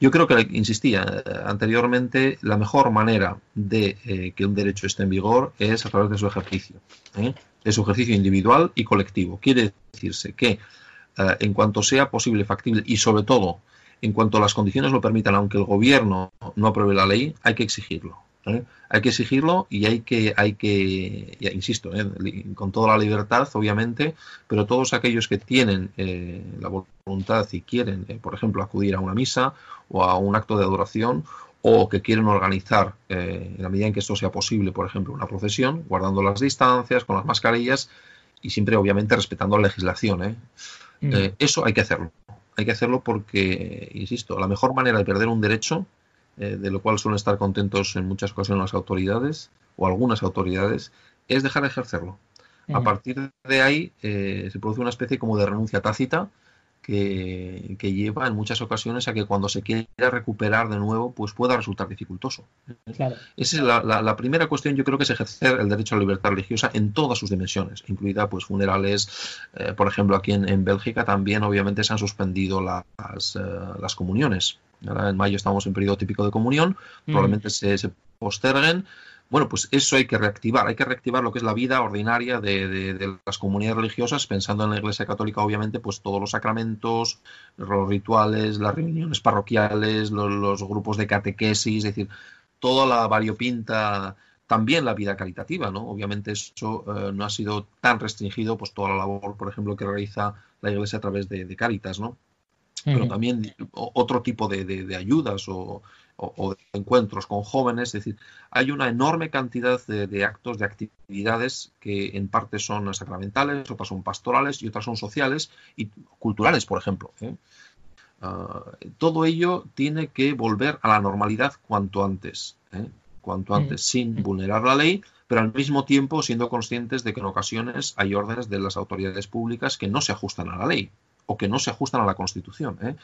Speaker 8: Yo creo que, insistía eh, anteriormente, la mejor manera de que un derecho esté en vigor es a través de su ejercicio, de su ejercicio individual y colectivo. Quiere decirse que eh, en cuanto sea posible, factible y sobre todo en cuanto las condiciones lo permitan, aunque el gobierno no apruebe la ley, hay que exigirlo. ¿eh? Hay que exigirlo y hay que, hay que insisto, ¿eh? con toda la libertad, obviamente, pero todos aquellos que tienen la voluntad y quieren, por ejemplo, acudir a una misa o a un acto de adoración o que quieren organizar, en la medida en que esto sea posible, por ejemplo, una procesión, guardando las distancias, con las mascarillas y siempre, obviamente, respetando la legislación. Mm. Eh, eso hay que hacerlo. Hay que hacerlo porque, insisto, la mejor manera de perder un derecho, eh, de lo cual suelen estar contentos en muchas ocasiones las autoridades o algunas autoridades, es dejar de ejercerlo. A partir de ahí eh, se produce una especie como de renuncia tácita que, lleva en muchas ocasiones a que cuando se quiera recuperar de nuevo, pues pueda resultar dificultoso. Esa es la, primera cuestión, yo creo que es ejercer el derecho a la libertad religiosa en todas sus dimensiones, incluida pues funerales, eh, por ejemplo, aquí en, Bélgica también obviamente se han suspendido las, eh, las comuniones. Ahora en mayo estamos en periodo típico de comunión, mm. probablemente se, se posterguen. Bueno, pues eso hay que reactivar, hay que reactivar lo que es la vida ordinaria de, las comunidades religiosas, pensando en la Iglesia Católica, obviamente, pues todos los sacramentos, los rituales, las reuniones parroquiales, los, grupos de catequesis, es decir, toda la variopinta, también la vida caritativa, ¿no? Obviamente eso eh, no ha sido tan restringido, pues toda la labor, por ejemplo, que realiza la Iglesia a través de, de Caritas, ¿no? Pero también otro tipo de ayudas o o, de encuentros con jóvenes, es decir, hay una enorme cantidad de, actos, de actividades que en parte son sacramentales, otras son pastorales y otras son sociales y culturales, por ejemplo. ¿eh? Ah, todo ello tiene que volver a la normalidad cuanto antes, ¿eh? cuanto antes, sin vulnerar la ley, pero al mismo tiempo siendo conscientes de que en ocasiones hay órdenes de las autoridades públicas que no se ajustan a la ley o que no se ajustan a la Constitución. ¿eh?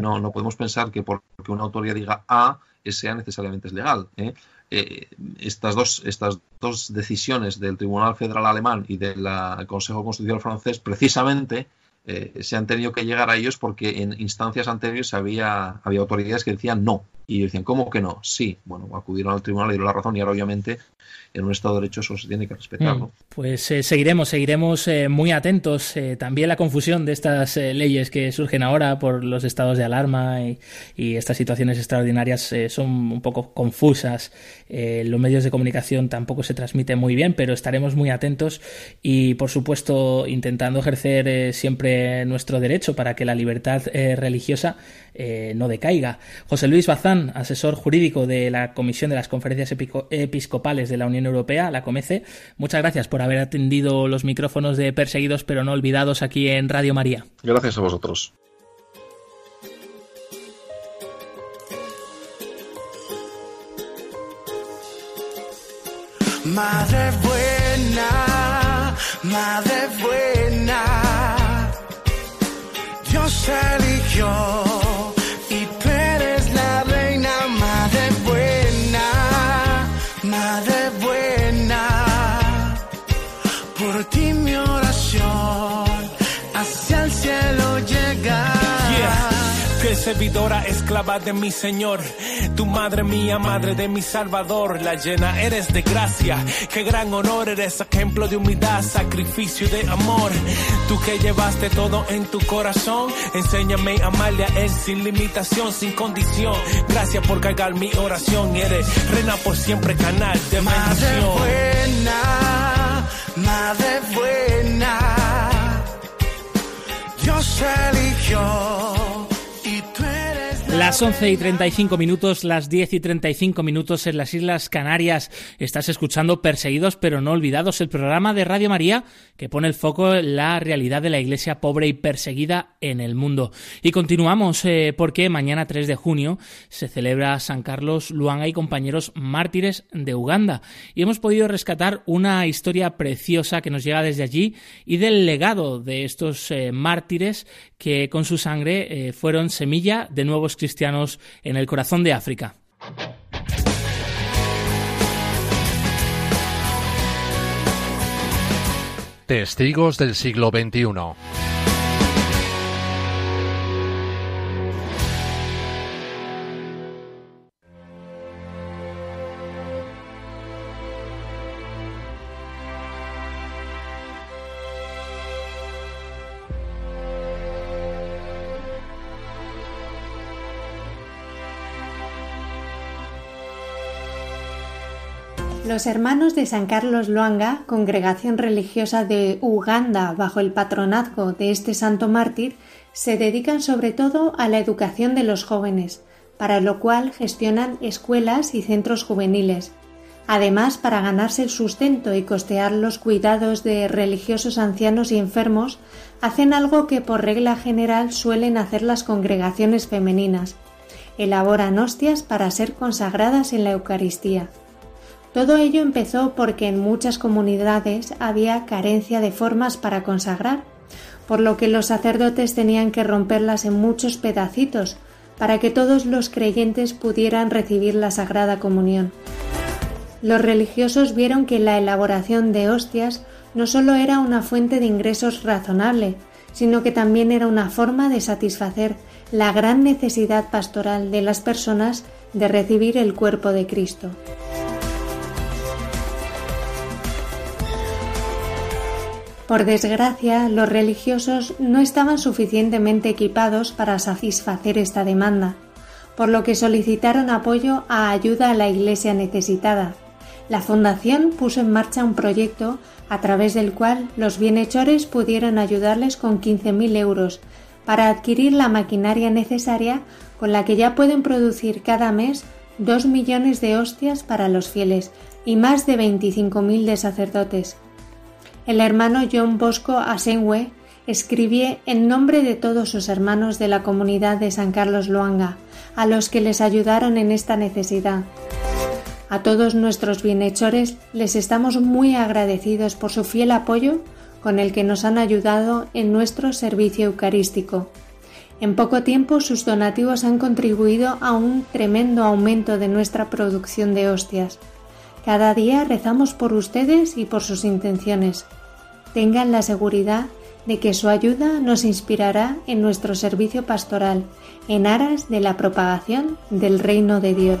Speaker 8: no, no podemos pensar que porque una autoridad diga A, sea necesariamente es legal. ¿eh? Eh, estas, dos, estas dos decisiones del Tribunal Federal Alemán y del Consejo Constitucional francés precisamente se han tenido que llegar a ellos porque en instancias anteriores había, había autoridades que decían no. Y decían, ¿cómo que no? Sí. Bueno, acudieron al tribunal y dieron la razón y ahora obviamente en un Estado de Derecho eso se tiene que respetar. Mm.
Speaker 1: Pues eh, seguiremos, seguiremos eh, muy atentos. Eh, también la confusión de estas leyes que surgen ahora por los estados de alarma y, estas situaciones extraordinarias son un poco confusas. los medios de comunicación tampoco se transmiten muy bien, pero estaremos muy atentos y, por supuesto, intentando ejercer siempre nuestro derecho para que la libertad religiosa no decaiga. José Luis Bazán, asesor jurídico de la Comisión de las Conferencias Episcopales de la Unión Europea, la COMECE. Muchas gracias por haber atendido los micrófonos de Perseguidos pero no olvidados aquí en Radio María.
Speaker 8: Gracias a vosotros.
Speaker 9: Madre buena, madre buena, Dios eligió servidora, esclava de mi Señor. Tu madre mía, madre de mi Salvador. La llena eres de gracia. Qué gran honor eres, ejemplo de humildad, sacrificio de amor. Tú que llevaste todo en tu corazón. Enséñame a amarle a Él sin limitación, sin condición. Gracias por cargar mi oración. Eres reina por siempre, canal de madre buena, madre buena. Dios eligió
Speaker 1: Las 11 y 35 minutos, las 10 y 35 minutos en las Islas Canarias. Estás escuchando Perseguidos pero no olvidados, el programa de Radio María que pone el foco en la realidad de la iglesia pobre y perseguida en el mundo. Y continuamos eh, porque mañana 3 de junio se celebra San Carlos Luanga y compañeros mártires de Uganda. Y hemos podido rescatar una historia preciosa que nos llega desde allí y del legado de estos eh, mártires que con su sangre eh, fueron semilla de nuevos cristianos en el corazón de África.
Speaker 10: Testigos del siglo XXI.
Speaker 2: Los hermanos de San Carlos Luanga, congregación religiosa de Uganda bajo el patronazgo de este santo mártir, se dedican sobre todo a la educación de los jóvenes, para lo cual gestionan escuelas y centros juveniles. Además, para ganarse el sustento y costear los cuidados de religiosos ancianos y enfermos, hacen algo que por regla general suelen hacer las congregaciones femeninas. Elaboran hostias para ser consagradas en la Eucaristía. Todo ello empezó porque en muchas comunidades había carencia de formas para consagrar, por lo que los sacerdotes tenían que romperlas en muchos pedacitos para que todos los creyentes pudieran recibir la Sagrada Comunión. Los religiosos vieron que la elaboración de hostias no solo era una fuente de ingresos razonable, sino que también era una forma de satisfacer la gran necesidad pastoral de las personas de recibir el cuerpo de Cristo. Por desgracia, los religiosos no estaban suficientemente equipados para satisfacer esta demanda, por lo que solicitaron apoyo a ayuda a la Iglesia necesitada. La Fundación puso en marcha un proyecto a través del cual los bienhechores pudieron ayudarles con 15.000 euros para adquirir la maquinaria necesaria con la que ya pueden producir cada mes dos millones de hostias para los fieles y más de 25.000 de sacerdotes el hermano John Bosco Asenwe escribía en nombre de todos sus hermanos de la comunidad de San Carlos Luanga, a los que les ayudaron en esta necesidad. A todos nuestros bienhechores les estamos muy agradecidos por su fiel apoyo con el que nos han ayudado en nuestro servicio eucarístico. En poco tiempo sus donativos han contribuido a un tremendo aumento de nuestra producción de hostias. Cada día rezamos por ustedes y por sus intenciones. Tengan la seguridad de que su ayuda nos inspirará en nuestro servicio pastoral en aras de la propagación del reino de Dios.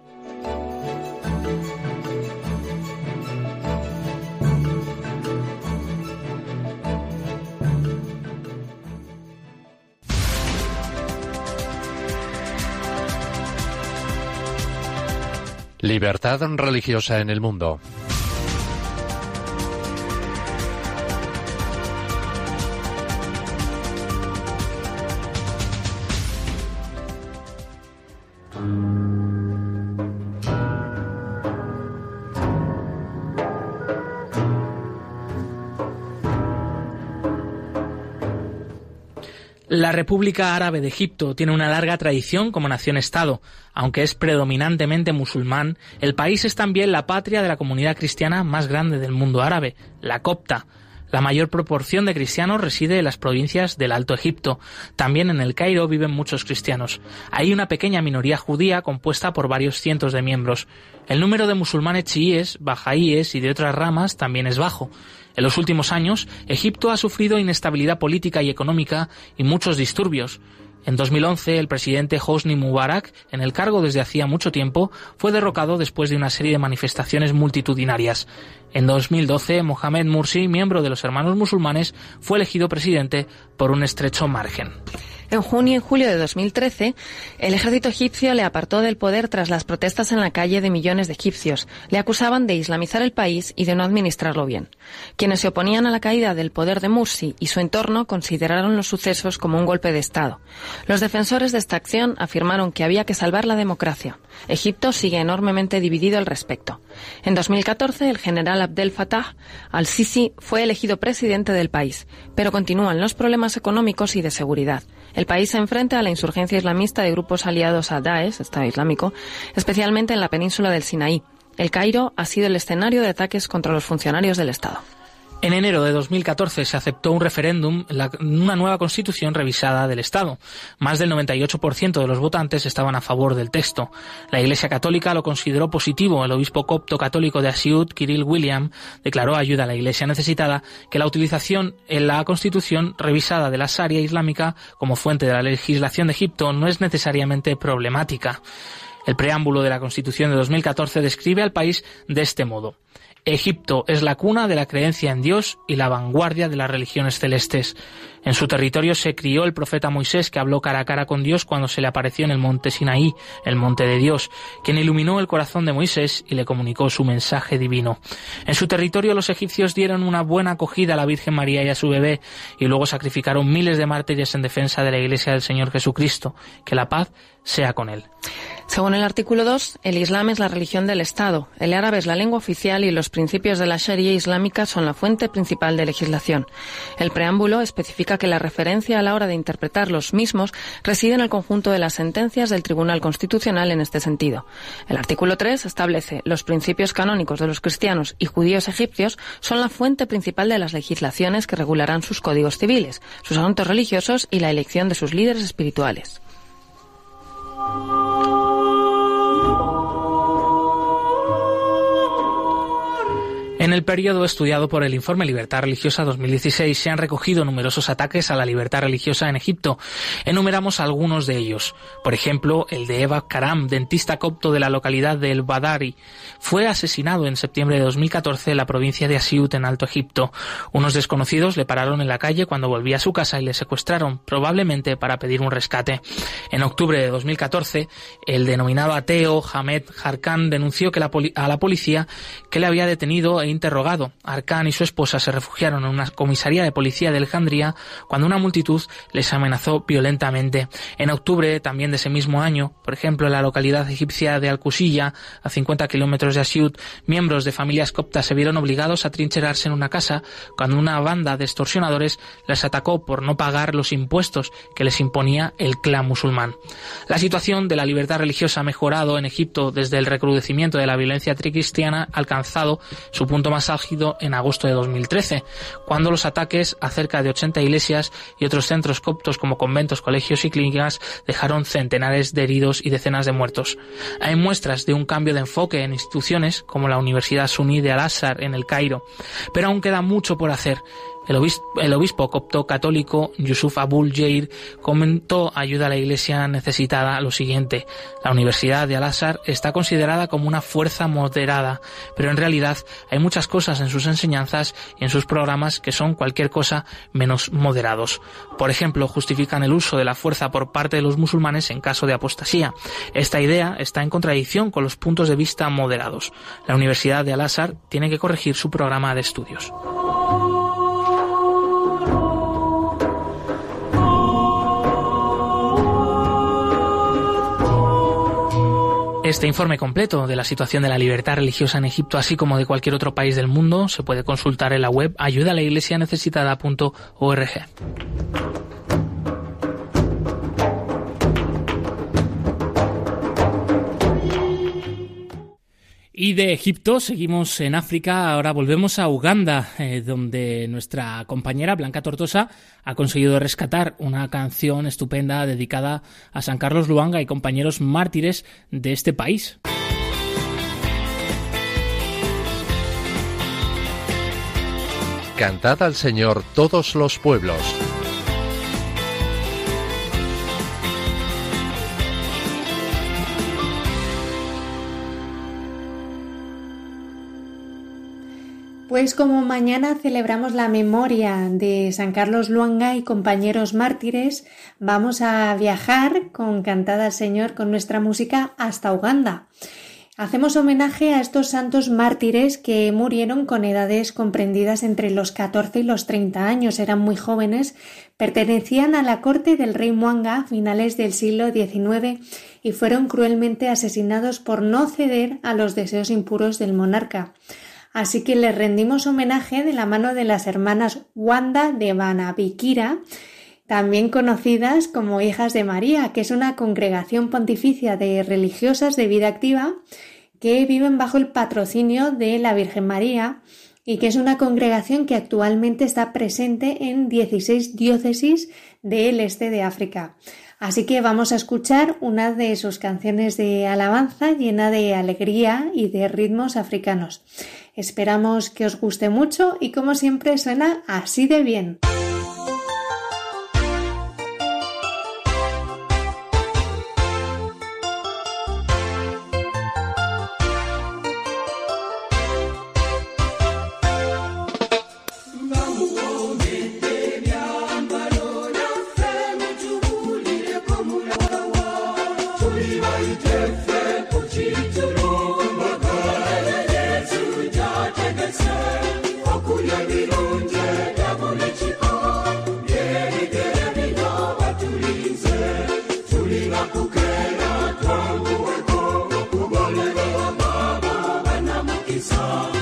Speaker 10: Libertad religiosa en el mundo.
Speaker 1: La República Árabe de Egipto tiene una larga tradición como nación-estado. Aunque es predominantemente musulmán, el país es también la patria de la comunidad cristiana más grande del mundo árabe, la copta. La mayor proporción de cristianos reside en las provincias del Alto Egipto. También en el Cairo viven muchos cristianos. Hay una pequeña minoría judía compuesta por varios cientos de miembros. El número de musulmanes chiíes, bajaíes y de otras ramas también es bajo. En los últimos años, Egipto ha sufrido inestabilidad política y económica y muchos disturbios. En 2011, el presidente Hosni Mubarak, en el cargo desde hacía mucho tiempo, fue derrocado después de una serie de manifestaciones multitudinarias. En 2012, Mohamed Mursi, miembro de los Hermanos Musulmanes, fue elegido presidente por un estrecho margen.
Speaker 11: En junio y julio de 2013, el ejército egipcio le apartó del poder tras las protestas en la calle de millones de egipcios. Le acusaban de islamizar el país y de no administrarlo bien. Quienes se oponían a la caída del poder de Mursi y su entorno consideraron los sucesos como un golpe de Estado. Los defensores de esta acción afirmaron que había que salvar la democracia. Egipto sigue enormemente dividido al respecto. En 2014, el general Abdel Fattah al-Sisi fue elegido presidente del país, pero continúan los problemas económicos y de seguridad. El país se enfrenta a la insurgencia islamista de grupos aliados a Daesh, Estado Islámico, especialmente en la península del Sinaí. El Cairo ha sido el escenario de ataques contra los funcionarios del Estado.
Speaker 1: En enero de 2014 se aceptó un referéndum, una nueva constitución revisada del Estado. Más del 98% de los votantes estaban a favor del texto. La Iglesia Católica lo consideró positivo. El obispo copto católico de Asiut, Kirill William, declaró ayuda a la Iglesia necesitada que la utilización en la constitución revisada de la Sharia islámica como fuente de la legislación de Egipto no es necesariamente problemática. El preámbulo de la Constitución de 2014 describe al país de este modo. Egipto es la cuna de la creencia en Dios y la vanguardia de las religiones celestes. En su territorio se crió el profeta Moisés que habló cara a cara con Dios cuando se le apareció en el monte Sinaí, el monte de Dios, quien iluminó el corazón de Moisés y le comunicó su mensaje divino. En su territorio los egipcios dieron una buena acogida a la Virgen María y a su bebé y luego sacrificaron miles de mártires en defensa de la Iglesia del Señor Jesucristo. Que la paz sea con él.
Speaker 11: Según el artículo 2, el Islam es la religión del Estado, el árabe es la lengua oficial y los principios de la Sharia islámica son la fuente principal de legislación. El preámbulo especifica que la referencia a la hora de interpretar los mismos reside en el conjunto de las sentencias del Tribunal Constitucional en este sentido. El artículo 3 establece los principios canónicos de los cristianos y judíos egipcios son la fuente principal de las legislaciones que regularán sus códigos civiles, sus asuntos religiosos y la elección de sus líderes espirituales.
Speaker 1: En el periodo estudiado por el informe Libertad Religiosa 2016 se han recogido numerosos ataques a la libertad religiosa en Egipto. Enumeramos algunos de ellos. Por ejemplo, el de Eva Karam, dentista copto de la localidad de El Badari. Fue asesinado en septiembre de 2014 en la provincia de Asiut, en Alto Egipto. Unos desconocidos le pararon en la calle cuando volvía a su casa y le secuestraron, probablemente para pedir un rescate. En octubre de 2014, el denominado ateo Hamed Harkan denunció que la a la policía que le había detenido e interrogado. Arkan y su esposa se refugiaron en una comisaría de policía de Alejandría cuando una multitud les amenazó violentamente. En octubre también de ese mismo año, por ejemplo, en la localidad egipcia de Al-Qusiyya, a 50 kilómetros de Asiut, miembros de familias coptas se vieron obligados a trincherarse en una casa cuando una banda de extorsionadores les atacó por no pagar los impuestos que les imponía el clan musulmán. La situación de la libertad religiosa ha mejorado en Egipto desde el recrudecimiento de la violencia tricristiana alcanzado su punto más álgido en agosto de 2013, cuando los ataques a cerca de 80 iglesias y otros centros coptos como conventos, colegios y clínicas dejaron centenares de heridos y decenas de muertos. Hay muestras de un cambio de enfoque en instituciones como la Universidad Suní de Al-Azhar en el Cairo, pero aún queda mucho por hacer. El obispo, copto católico Yusuf Abul Jair comentó ayuda a la iglesia necesitada lo siguiente. La Universidad de Al-Azhar está considerada como una fuerza moderada, pero en realidad hay muchas cosas en sus enseñanzas y en sus programas que son cualquier cosa menos moderados. Por ejemplo, justifican el uso de la fuerza por parte de los musulmanes en caso de apostasía. Esta idea está en contradicción con los puntos de vista moderados. La Universidad de Al-Azhar tiene que corregir su programa de estudios. Este informe completo de la situación de la libertad religiosa en Egipto, así como de cualquier otro país del mundo, se puede consultar en la web ayudalaiglesianecesitada.org. Y de Egipto seguimos en África, ahora volvemos a Uganda, eh, donde nuestra compañera Blanca Tortosa ha conseguido rescatar una canción estupenda dedicada a San Carlos Luanga y compañeros mártires de este país.
Speaker 10: Cantad al Señor todos los pueblos.
Speaker 2: Pues como mañana celebramos la memoria de San Carlos Luanga y compañeros mártires, vamos a viajar con Cantada al Señor con nuestra música hasta Uganda. Hacemos homenaje a estos santos mártires que murieron con edades comprendidas entre los 14 y los 30 años, eran muy jóvenes, pertenecían a la corte del rey Mwanga a finales del siglo XIX y fueron cruelmente asesinados por no ceder a los deseos impuros del monarca. Así que les rendimos homenaje de la mano de las hermanas Wanda de Banabikira, también conocidas como Hijas de María, que es una congregación pontificia de religiosas de vida activa que viven bajo el patrocinio de la Virgen María y que es una congregación que actualmente está presente en 16 diócesis del este de África. Así que vamos a escuchar una de sus canciones de alabanza llena de alegría y de ritmos africanos. Esperamos que os guste mucho y como siempre suena así de bien. song.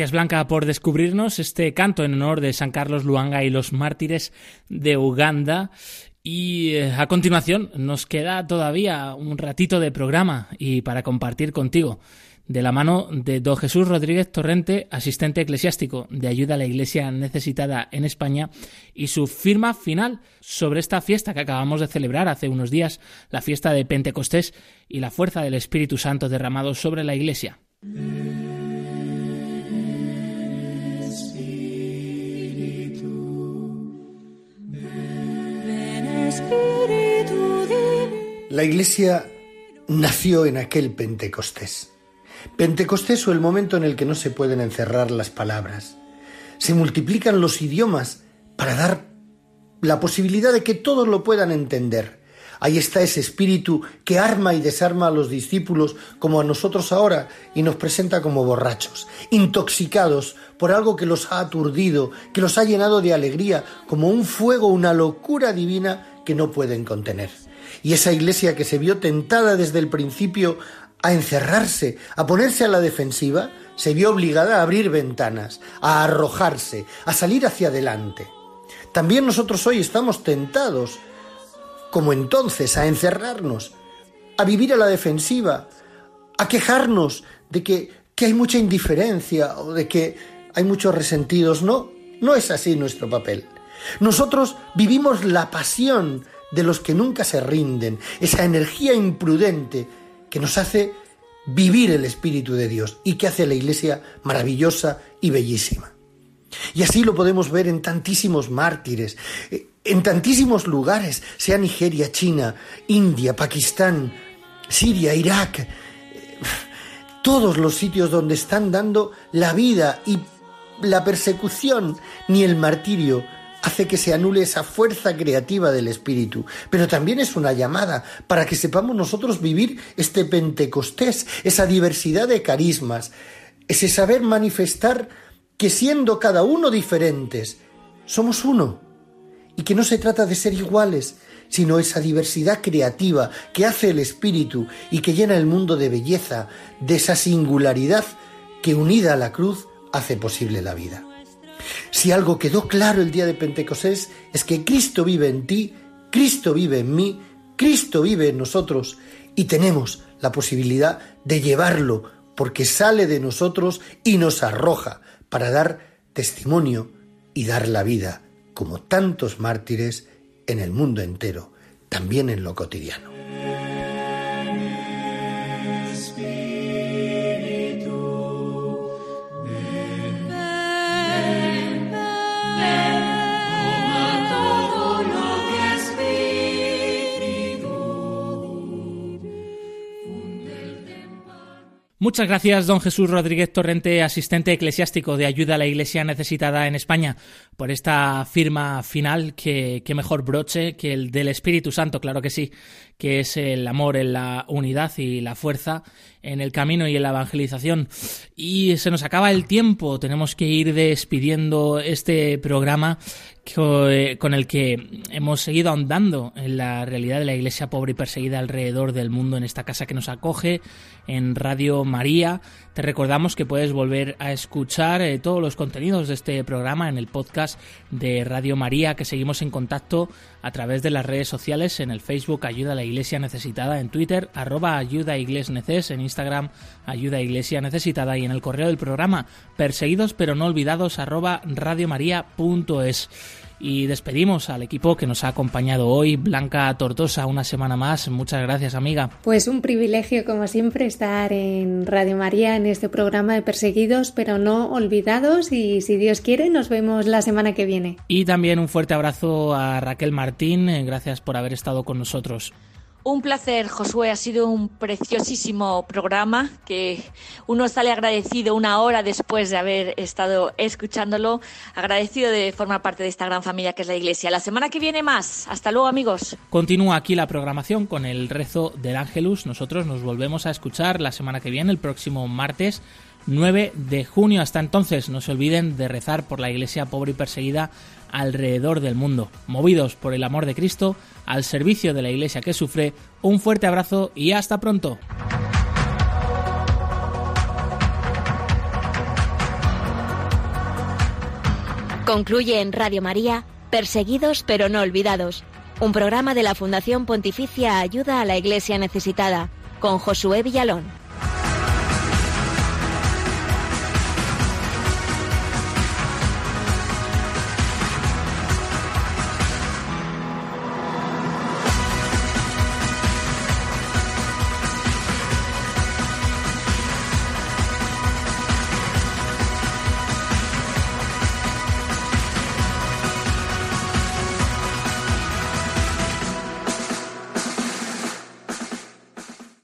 Speaker 1: Gracias Blanca por descubrirnos este canto en honor de San Carlos Luanga y los mártires de Uganda. Y eh, a continuación nos queda todavía un ratito de programa y para compartir contigo de la mano de don Jesús Rodríguez Torrente, asistente eclesiástico de ayuda a la Iglesia necesitada en España, y su firma final sobre esta fiesta que acabamos de celebrar hace unos días, la fiesta de Pentecostés y la fuerza del Espíritu Santo derramado sobre la Iglesia.
Speaker 12: La iglesia nació en aquel Pentecostés. Pentecostés o el momento en el que no se pueden encerrar las palabras. Se multiplican los idiomas para dar la posibilidad de que todos lo puedan entender. Ahí está ese espíritu que arma y desarma a los discípulos como a nosotros ahora y nos presenta como borrachos, intoxicados por algo que los ha aturdido, que los ha llenado de alegría, como un fuego, una locura divina que no pueden contener. Y esa iglesia que se vio tentada desde el principio a encerrarse, a ponerse a la defensiva, se vio obligada a abrir ventanas, a arrojarse, a salir hacia adelante. También nosotros hoy estamos tentados, como entonces, a encerrarnos, a vivir a la defensiva, a quejarnos de que, que hay mucha indiferencia o de que hay muchos resentidos. No, no es así nuestro papel. Nosotros vivimos la pasión de los que nunca se rinden, esa energía imprudente que nos hace vivir el Espíritu de Dios y que hace la Iglesia maravillosa y bellísima. Y así lo podemos ver en tantísimos mártires, eh, en tantísimos lugares, sea Nigeria, China, India, Pakistán, Siria, Irak, eh, todos los sitios donde están dando la vida y la persecución ni el martirio hace que se anule esa fuerza creativa del Espíritu, pero también es una llamada para que sepamos nosotros vivir este Pentecostés, esa diversidad de carismas, ese saber manifestar que siendo cada uno diferentes, somos uno, y que no se trata de ser iguales, sino esa diversidad creativa que hace el Espíritu y que llena el mundo de belleza, de esa singularidad que unida a la cruz hace posible la vida. Si algo quedó claro el día de Pentecostés es que Cristo vive en ti, Cristo vive en mí, Cristo vive en nosotros y tenemos la posibilidad de llevarlo porque sale de nosotros y nos arroja para dar testimonio y dar la vida, como tantos mártires en el mundo entero, también en lo cotidiano.
Speaker 1: Muchas gracias, don Jesús Rodríguez Torrente, asistente eclesiástico de ayuda a la Iglesia necesitada en España, por esta firma final que, mejor broche que el del Espíritu Santo, claro que sí, que es el amor en la unidad y la fuerza en el camino y en la evangelización. Y se nos acaba el tiempo, tenemos que ir despidiendo este programa eh, con el que hemos seguido ahondando en la realidad de la iglesia pobre y perseguida alrededor del mundo en esta casa que nos acoge en Radio María. Te recordamos que puedes volver a escuchar eh, todos los contenidos de este programa en el podcast de Radio María, que seguimos en contacto a través de las redes sociales, en el Facebook Ayuda a la Iglesia Necesitada, en Twitter arroba Ayuda Neces, en Instagram Ayuda Iglesia Necesitada y en el correo del programa perseguidos pero no olvidados arroba radiomaria.es y despedimos al equipo que nos ha acompañado hoy, Blanca Tortosa, una semana más. Muchas gracias, amiga.
Speaker 2: Pues un privilegio, como siempre, estar en Radio María en este programa de Perseguidos, pero no olvidados. Y si Dios quiere, nos vemos la semana que viene.
Speaker 1: Y también un fuerte abrazo a Raquel Martín. Gracias por haber estado con nosotros.
Speaker 3: Un placer, Josué. Ha sido un preciosísimo programa que uno sale agradecido una hora después de haber estado escuchándolo, agradecido de formar parte de esta gran familia que es la Iglesia. La semana que viene más. Hasta luego, amigos.
Speaker 1: Continúa aquí la programación con el rezo del Ángelus. Nosotros nos volvemos a escuchar la semana que viene, el próximo martes 9 de junio. Hasta entonces, no se olviden de rezar por la Iglesia pobre y perseguida alrededor del mundo. Movidos por el amor de Cristo, al servicio de la Iglesia que sufre, un fuerte abrazo y hasta pronto.
Speaker 13: Concluye en Radio María, Perseguidos pero no olvidados, un programa de la Fundación Pontificia Ayuda a la Iglesia Necesitada, con Josué Villalón.